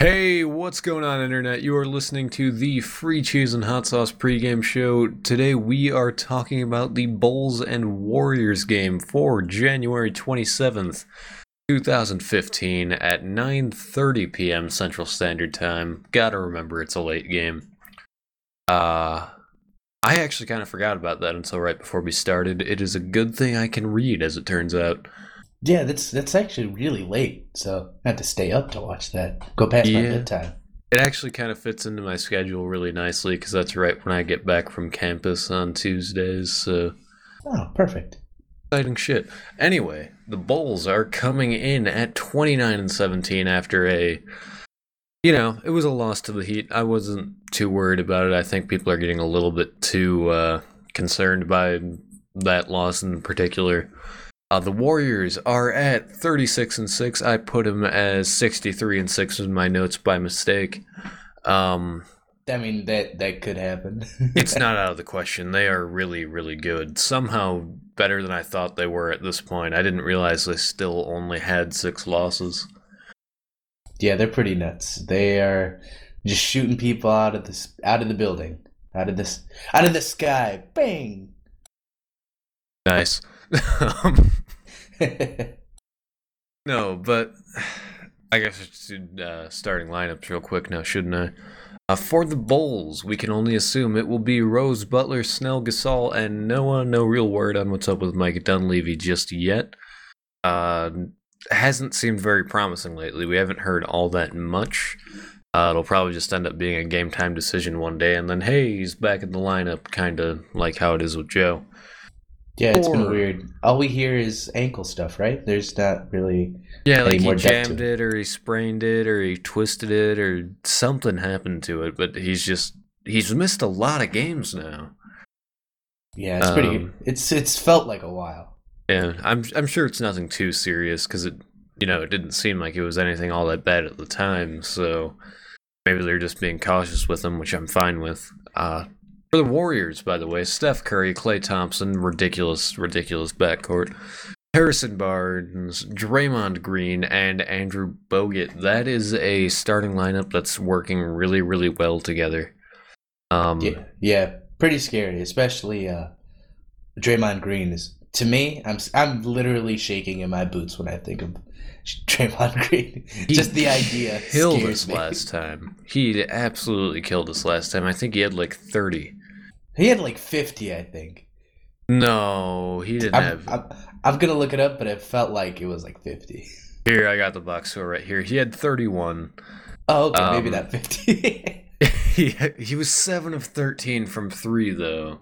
Hey, what's going on, Internet? You are listening to the Free Cheese and Hot Sauce pregame show. Today we are talking about the Bulls and Warriors game for January 27th, 2015 at 9:30 p.m. Central Standard Time. Gotta remember it's a late game. Uh I actually kind of forgot about that until right before we started. It is a good thing I can read, as it turns out. Yeah, that's that's actually really late. So I had to stay up to watch that. Go past my Yeah. bedtime. It actually kind of fits into my schedule really nicely because that's right when I get back from campus on Tuesdays. So Oh, perfect. exciting shit. Anyway, the Bulls are coming in at 29 and 17 after a you know, it was a loss to the Heat. I wasn't too worried about it. I think people are getting a little bit too uh, concerned by that loss in particular. Uh, the Warriors are at 36 and 6. I put them as 63 and 6 in my notes by mistake. Um, I mean that that could happen. it's not out of the question. They are really, really good. Somehow better than I thought they were at this point. I didn't realize they still only had six losses. yeah, they're pretty nuts. They are just shooting people out of this out of the building, out of this out of the sky. Bang. Nice. No, but I guess I should uh, starting lineups real quick now, shouldn't I? Uh, for the Bulls, we can only assume it will be Rose, Butler, Snell, Gasol, and Noah. No real word on what's up with Mike Dunleavy just yet. Uh, hasn't seemed very promising lately. We haven't heard all that much. Uh, it'll probably just end up being a game time decision one day, and then hey, he's back in the lineup, kind of like how it is with Joe. Yeah, it's been weird. All we hear is ankle stuff, right? There's not really. Yeah, like Any he more depth jammed it, or he sprained it, or he twisted it, or something happened to it. But he's just he's missed a lot of games now. Yeah, it's pretty. Um, It's it's felt like a while. Yeah, I'm I'm sure it's nothing too serious because it you know it didn't seem like it was anything all that bad at the time. So maybe they're just being cautious with him, which I'm fine with. Uh, for the Warriors, by the way, Steph Curry, Klay Thompson, ridiculous, ridiculous backcourt. Harrison Barnes, Draymond Green, and Andrew Bogut. That is a starting lineup that's working really, really well together. Um, Yeah, yeah, pretty scary, especially uh, Draymond Green is to me. I'm I'm literally shaking in my boots when I think of Draymond Green. Just the idea killed us me. last time. He absolutely killed us last time. I think he had like 30. He had like 50, I think. No, he didn't I'm, have. I'm, I'm gonna look it up, but it felt like it was like 50. Here, I got the box score right here. He had 31. Oh, okay, maybe Um, not 50. he he was seven of 13 from three though.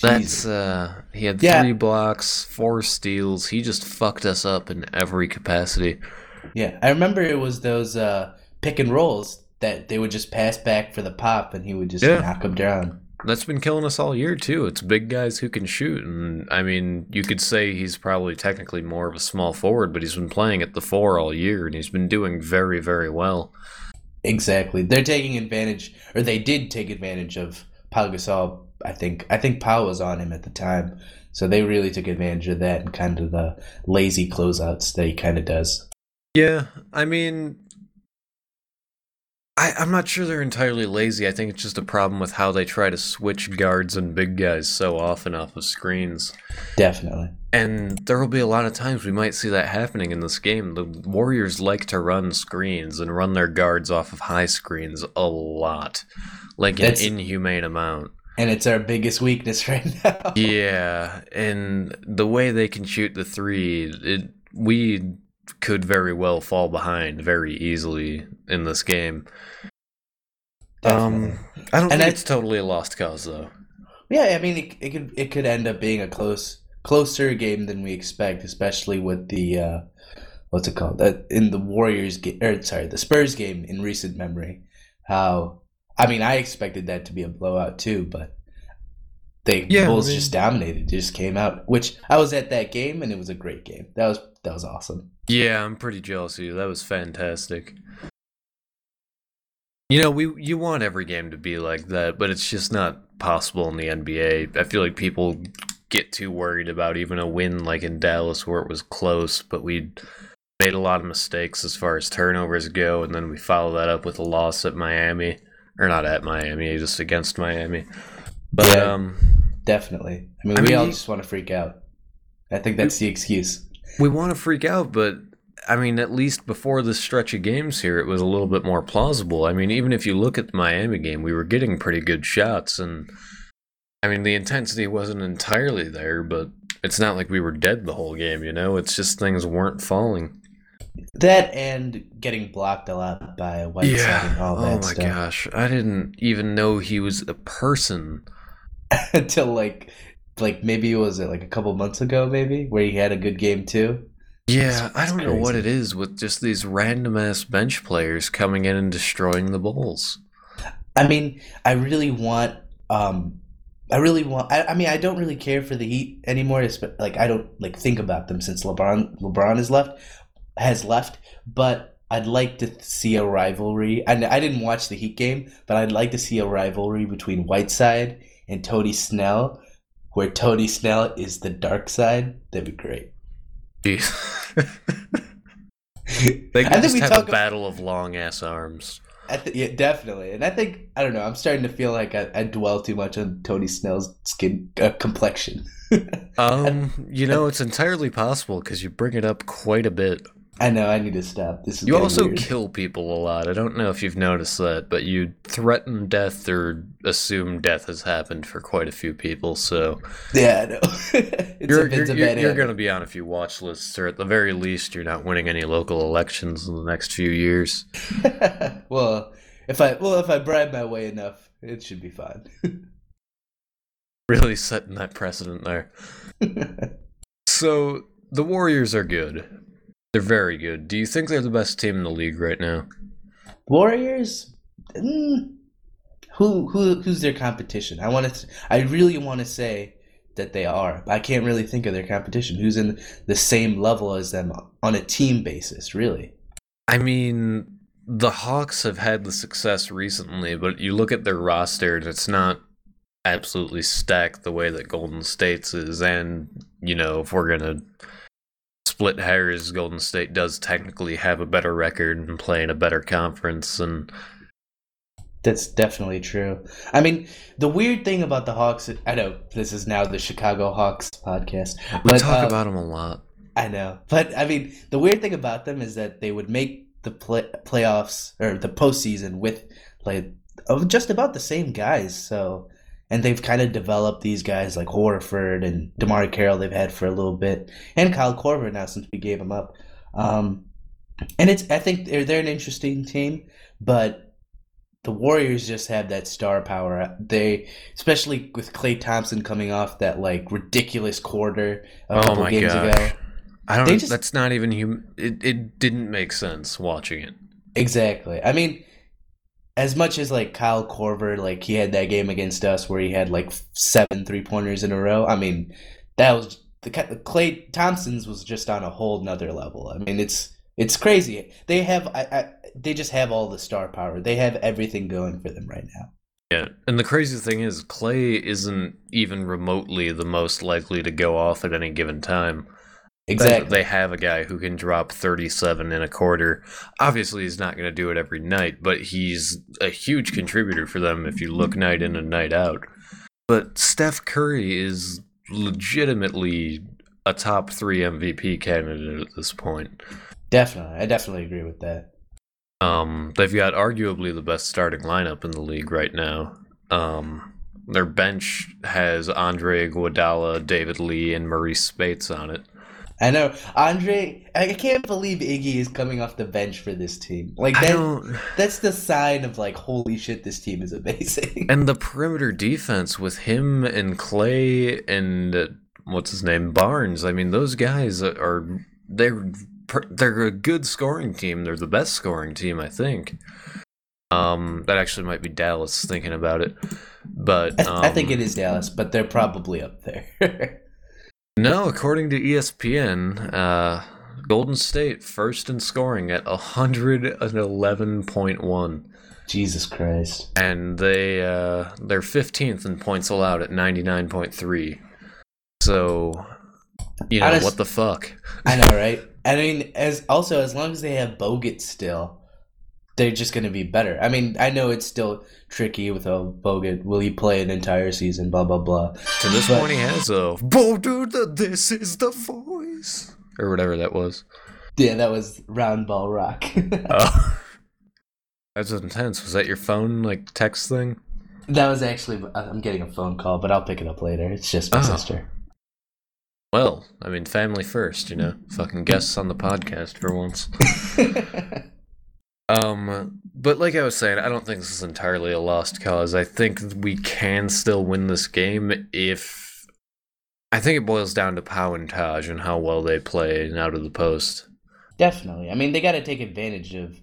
That's uh, he had Yeah. three blocks, four steals. He just fucked us up in every capacity. Yeah, I remember it was those uh, pick and rolls that they would just pass back for the pop, and he would just Yeah. knock them down. That's been killing us all year too. It's big guys who can shoot, and I mean, you could say he's probably technically more of a small forward, but he's been playing at the four all year, and he's been doing very, very well. Exactly. They're taking advantage, or they did take advantage of Pau Gasol. I think. I think Pau was on him at the time, so they really took advantage of that and kind of the lazy closeouts that he kind of does. Yeah, I mean, I, I'm not sure they're entirely lazy. I think it's just a problem with how they try to switch guards and big guys so often off of screens. Definitely. And there will be a lot of times we might see that happening in this game. The Warriors like to run screens and run their guards off of high screens a lot, like an inhumane amount. And it's our biggest weakness right now. Yeah, and the way they can shoot the three, it, we could very well fall behind very easily in this game. Definitely. Um, I don't And think I- it's totally a lost cause though. Yeah, I mean, it, it could it could end up being a close closer game than we expect, especially with the uh, what's it called uh, in the Warriors game or sorry the Spurs game in recent memory. How I mean, I expected that to be a blowout too, but they Yeah, I Bulls mean- just dominated, They just came out. Which I was at that game and it was a great game. That was that was awesome. Yeah, I'm pretty jealous of you. That was fantastic. You know, we you want every game to be like that, but it's just not possible in the NBA. I feel like people get too worried about even a win like in Dallas where it was close, but we made a lot of mistakes as far as turnovers go, and then we follow that up with a loss at Miami, or not at Miami, just against Miami. But Yeah. um, Definitely. I mean, I we mean, all just want to freak out. I think that's the excuse. we want to freak out, but I mean, at least before this stretch of games here, it was a little bit more plausible. I mean, even if you look at the Miami game, we were getting pretty good shots, and I mean, the intensity wasn't entirely there, but it's not like we were dead the whole game, you know? It's just things weren't falling. That and getting blocked a lot by Whiteside and all oh my stuff. gosh. I didn't even know he was a person. Until like, like maybe it was uh, like a couple months ago, maybe where he had a good game too. Yeah, It's- I don't know what it is with just these random ass bench players coming in and destroying the Bulls. I mean, I really want. um I really want. I, I mean, I don't really care for the Heat anymore. Like, I don't like think about them since LeBron LeBron has left, has left. But I'd like to see a rivalry. And I didn't watch the Heat game, but I'd like to see a rivalry between Whiteside and Tony Snell, where Tony Snell is the dark side. That'd be great. Jeez. they I could think just we have talk a battle of long ass arms. Th- yeah, definitely. And I think I don't know. I'm starting to feel like I, I dwell too much on Tony Snell's skin uh, complexion. Um, you know, it's entirely possible because you bring it up quite a bit. I know. I need to stop. This is You also weird. kill people a lot. I don't know if you've noticed that, but you threaten death or assume death has happened for quite a few people. So Yeah, I know. it's you're a, you're, a you're, you're going to be on a few watch lists, or at the very least, you're not winning any local elections in the next few years. well, if I well if I bribe my way enough, it should be fine. Really setting that precedent there. So the Warriors are good. They're very good. Do you think they're the best team in the league right now? Warriors. Mm, who who who's their competition? I want to. I really want to say that they are. but I can't really think of their competition. Who's in the same level as them on a team basis? Really. I mean, the Hawks have had the success recently, but you look at their roster and it's not absolutely stacked the way that Golden State's is. And, you know, if we're going to split hairs, Golden State does technically have a better record and play in a better conference. And That's definitely true. I mean, the weird thing about the Hawks, I know this is now the Chicago Hawks podcast, we but talk um, about them a lot. I know, but I mean, the weird thing about them is that they would make the play, playoffs or the postseason with like just about the same guys. So, and they've kind of developed these guys like Horford and DeMarre Carroll. They've had for a little bit, and Kyle Korver now since we gave him up. Um, and it's I think they're they're an interesting team, but the Warriors just have that star power. They, especially with Klay Thompson coming off that like ridiculous quarter a Oh couple my games gosh. ago. I don't. just- that's not even hum. It it didn't make sense watching it. Exactly. I mean, as much as like Kyle Korver, like he had that game against us where he had like seven three pointers in a row. I mean, that was the Klay Thompson's was just on a whole nother level. I mean, it's it's crazy. They have I, I they just have all the star power. They have everything going for them right now. Yeah, and the crazy thing is, Klay isn't even remotely the most likely to go off at any given time. Exactly. They have a guy who can drop 37 in a quarter. Obviously, he's not going to do it every night, but he's a huge contributor for them if you look night in and night out. But Steph Curry is legitimately a top three MVP candidate at this point. definitely. I definitely agree with that. Um, they've got arguably the best starting lineup in the league right now. Um, their bench has Andre Iguodala, David Lee, and Marreese Speights on it. I know. Andre, I can't believe Iggy is coming off the bench for this team. Like that, that's the sign of like holy shit this team is amazing. And the perimeter defense with him and Klay and uh, what's his name Barnes. I mean, those guys are they're they're a good scoring team. They're the best scoring team, I think. Um, that actually might be Dallas thinking about it, but I, I think um, it is Dallas, but they're probably up there. No, according to ESPN, uh, Golden State first in scoring at 111.1, Jesus Christ. and they uh, they're 15th in points allowed at 99.3. So, you know Honest- what the fuck? I know, right? I mean, as also as long as they have Bogut still, they're just going to be better. I mean, I know it's still tricky with a Bogut. Will he play an entire season? Blah blah blah. To this But- point, he has a Boulder, the this is the voice, or whatever that was. Yeah, that was Roundball Rock. Oh, that's intense. Was that your phone like text thing? that was actually. Uh, I'm getting a phone call, but I'll pick it up later. It's just my Oh. sister. Well, I mean, family first, you know. Fucking guests on the podcast for once. Um, but like I was saying, I don't think this is entirely a lost cause. I think we can still win this game if. I think it boils down to Pau and Taj and how well they play out of the post. Definitely. I mean, they got to take advantage of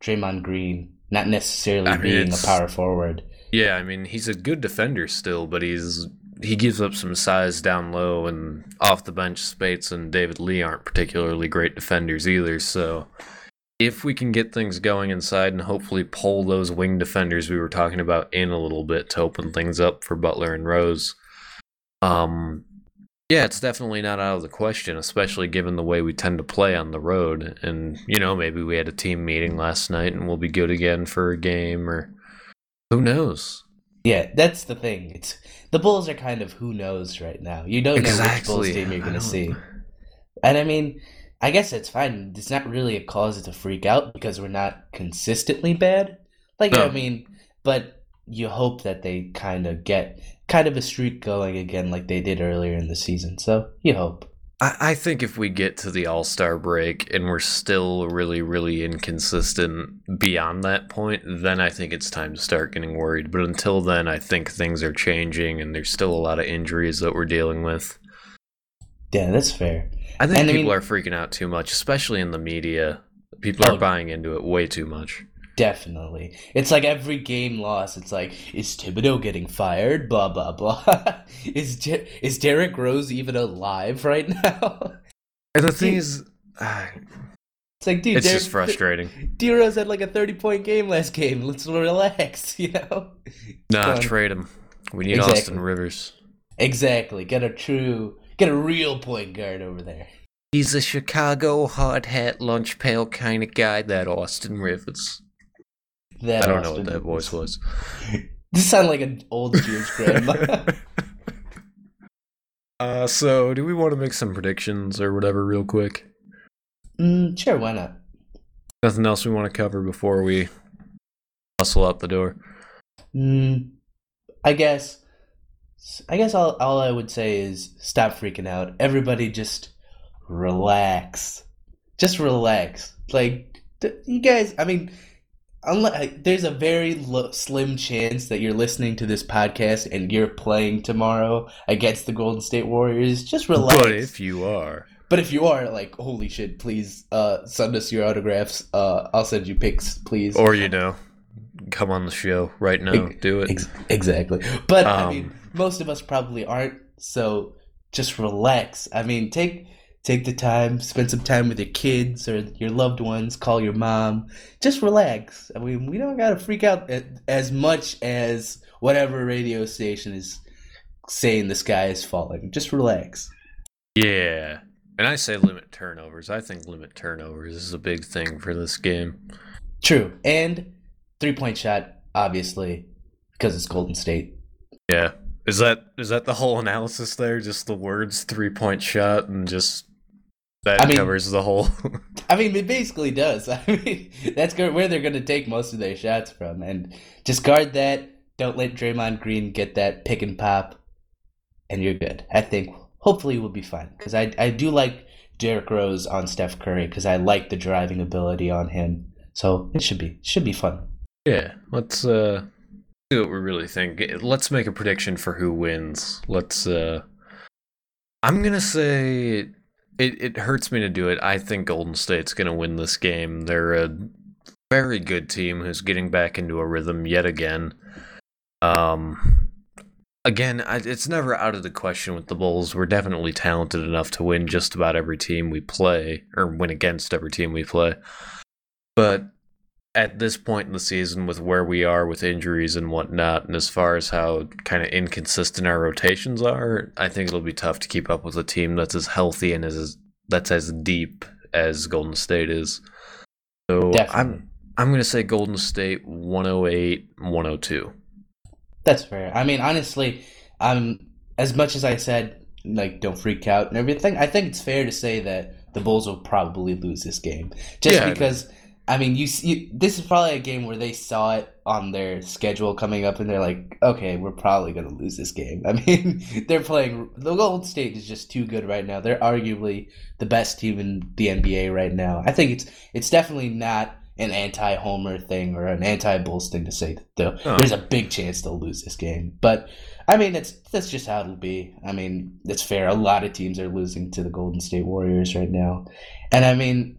Draymond Green, not necessarily I mean, being a power forward. Yeah, I mean he's a good defender still, but he's he gives up some size down low and off the bench. Speights and David Lee aren't particularly great defenders either. So if we can get things going inside and hopefully pull those wing defenders we were talking about in a little bit to open things up for Butler and Rose, um, yeah, it's definitely not out of the question, especially given the way we tend to play on the road. And you know, maybe we had a team meeting last night and we'll be good again for a game or. Who knows? Yeah, that's the thing. It's the Bulls are kind of who knows right now. You don't know which Bulls team you're going to see. And I mean, I guess it's fine. It's not really a cause to freak out because we're not consistently bad. Like No. I mean, but you hope that they kind of get kind of a streak going again, like they did earlier in the season. So you hope. I, I think if we get to the All Star break and we're still really, really inconsistent beyond that point, then I think it's time to start getting worried. But until then, I think things are changing and there's still a lot of injuries that we're dealing with. Yeah, that's fair. I think And I people mean- are freaking out too much, especially in the media. People Oh. are buying into it way too much. Definitely. It's like every game loss, it's like, is Thibodeau getting fired? Blah, blah, blah. is, De- is Derrick Rose even alive right now? And the thing is, ah, It's like, dude, it's Derrick- just frustrating. D Rose had like a 30 point game last game. Let's relax, you know? Nah, trade him. We need Exactly. Austin Rivers. Exactly. Get a true, get a real point guard over there. He's a Chicago hard hat lunch pail kind of guy, that Austin Rivers. That I don't know what that voice was. This sounded like an old Jewish grandma. uh, so, do we want to make some predictions or whatever, real quick? mm, sure, why not? Nothing else we want to cover before we hustle out the door. Mm, I guess. I guess all all I would say is stop freaking out. Everybody just relax. Just relax. Like you guys. I mean, unless there's a very slim chance that you're listening to this podcast and you're playing tomorrow against the Golden State Warriors. Just relax. But if you are, But if you are like, holy shit, please uh, send us your autographs. Uh, I'll send you pics, please. or you know, come on the show right now, do it. Ex- exactly. But I Um, mean, most of us probably aren't. So just relax. I mean, take take the time, spend some time with your kids or your loved ones. Call your mom. Just relax. I mean, we don't gotta freak out as much as whatever radio station is saying the sky is falling. Just relax. Yeah. And I say limit turnovers. I think limit turnovers is a big thing for this game. True. And three point shot, obviously, because it's Golden State. Yeah. Is that is that the whole analysis there? Just the words three point shot and just that I mean- covers the whole I mean, it basically does. I mean, that's where they're going to take most of their shots from, and just guard that. Don't let Draymond Green get that pick and pop, and you're good. I think hopefully we'll be fine because I I do like Derrick Rose on Steph Curry because I like the driving ability on him. So it should be should be fun. Yeah, let's uh see what we really think. Let's make a prediction for who wins. Let's uh I'm gonna say it, it hurts me to do it. I think Golden State's gonna win this game. They're a very good team who's getting back into a rhythm yet again. Um again, I, it's never out of the question with the Bulls. We're definitely talented enough to win just about every team we play, or win against every team we play. But at this point in the season, with where we are with injuries and whatnot, and as far as how kind of inconsistent our rotations are, I think it'll be tough to keep up with a team that's as healthy and as that's as deep as Golden State is. So Definitely. I'm I'm gonna say Golden State 108, 102. That's fair. I mean, honestly, um, as much as I said, like, don't freak out and everything, I think it's fair to say that the Bulls will probably lose this game. Just Yeah. because, I mean, you see, this is probably a game where they saw it on their schedule coming up and they're like, okay, we're probably going to lose this game. I mean, they're playing, the Golden State is just too good right now. They're arguably the best team in the NBA right now. I think it's, it's definitely not an anti-homer thing or an anti-bulls thing to say that Oh. there's a big chance they'll lose this game but i mean it's that's just how it'll be i mean it's fair a lot of teams are losing to the golden state warriors right now and i mean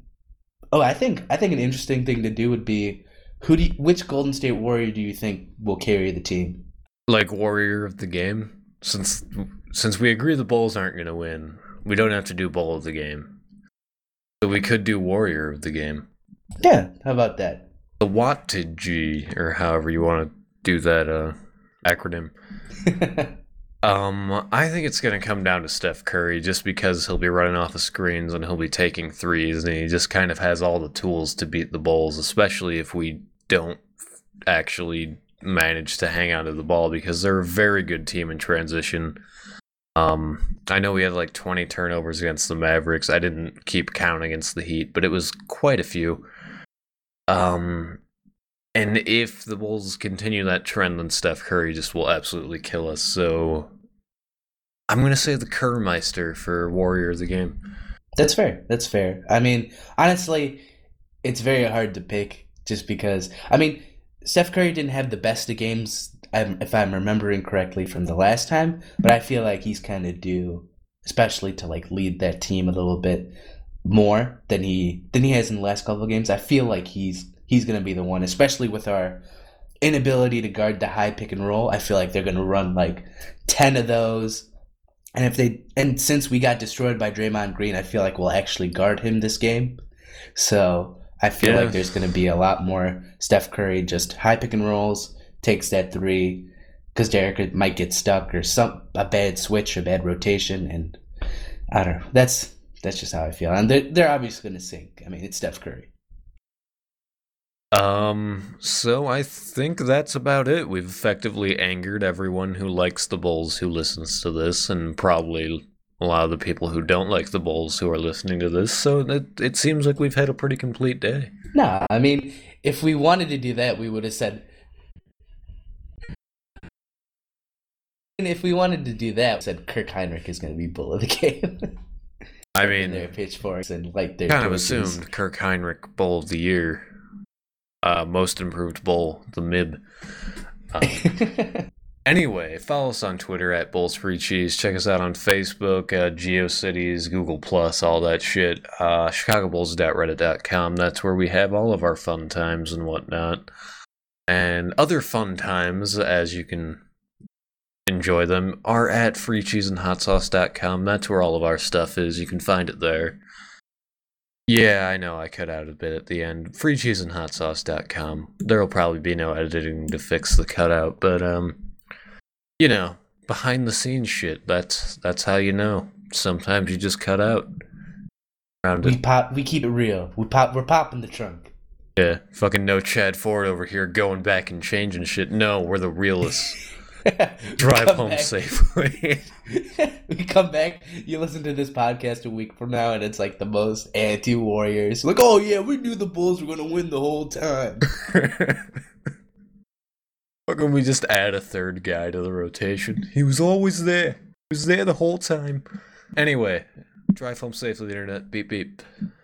oh i think i think an interesting thing to do would be who do you, which golden state warrior do you think will carry the team Like warrior of the game, since since we agree the Bulls aren't gonna win, we don't have to do bowl of the game. So we could do warrior of the game. yeah how about that The wattage, or however you want to do that uh, acronym. Um, I think it's going to come down to Steph Curry just because he'll be running off the screens and he'll be taking threes, and he just kind of has all the tools to beat the Bulls, especially if we don't actually manage to hang on to the ball because they're a very good team in transition. Um, I know we had like 20 turnovers against the Mavericks. I didn't keep count against the Heat, but it was quite a few. Um, and if the Bulls continue that trend, then Steph Curry just will absolutely kill us. So I'm to say the Kerrmeister for Warrior of the game. That's fair. That's fair. I mean, honestly, it's very hard to pick just because. I mean, Steph Curry didn't have the best of games, if I'm remembering correctly from the last time, but I feel like he's kind of due, especially to like lead that team a little bit more than he than he has in the last couple of games. I feel like he's he's gonna be the one, especially with our inability to guard the high pick and roll. I feel like they're gonna run like ten of those. And if they and since we got destroyed by Draymond Green, I feel like we'll actually guard him this game. So I feel Yeah. like there's going to be a lot more Steph Curry just high pick and rolls, takes that three, because Derrick might get stuck or some a bad switch, a bad rotation, and I don't know. That's that's just how I feel. And they're they're obviously going to sink. I mean, it's Steph Curry. Um, so I think that's about it. We've effectively angered everyone who likes the Bulls who listens to this, and probably a lot of the people who don't like the Bulls who are listening to this. So it, it seems like we've had a pretty complete day. No, I mean, if we wanted to do that, we would have said. And if we wanted to do that, we said Kirk Hinrich is going to be bull of the game. I and their mean, pitchforks and like their kind of assumed Kirk Hinrich Bowl of the Year, uh, most improved bowl, the MIB. Um, Anyway, follow us on Twitter at Bulls Free Cheese. Check us out on Facebook, uh, GeoCities, Google Plus, all that shit. Uh, ChicagoBulls.reddit.com. That's where we have all of our fun times and whatnot, and other fun times as you can enjoy them are at FreeCheeseandHotSauce.com. That's where all of our stuff is. You can find it there. Yeah, I know I cut out a bit at the end. FreeCheeseandHotSauce.com. There'll probably be no editing to fix the cutout, but um you know, behind the scenes shit. That's that's how you know. Sometimes you just cut out. We pop. We keep it real. We pop. We're popping the trunk. Yeah. Fucking no Chad Ford over here going back and changing shit. No, we're the realists. Drive home back- safely. we come back. You listen to this podcast a week from now, and it's like the most anti-Warriors. Like, oh yeah, we knew the Bulls were gonna win the whole time. Fucking we just add a third guy to the rotation. He was always there. He was there the whole time. Anyway, drive home safely, the internet. Beep beep.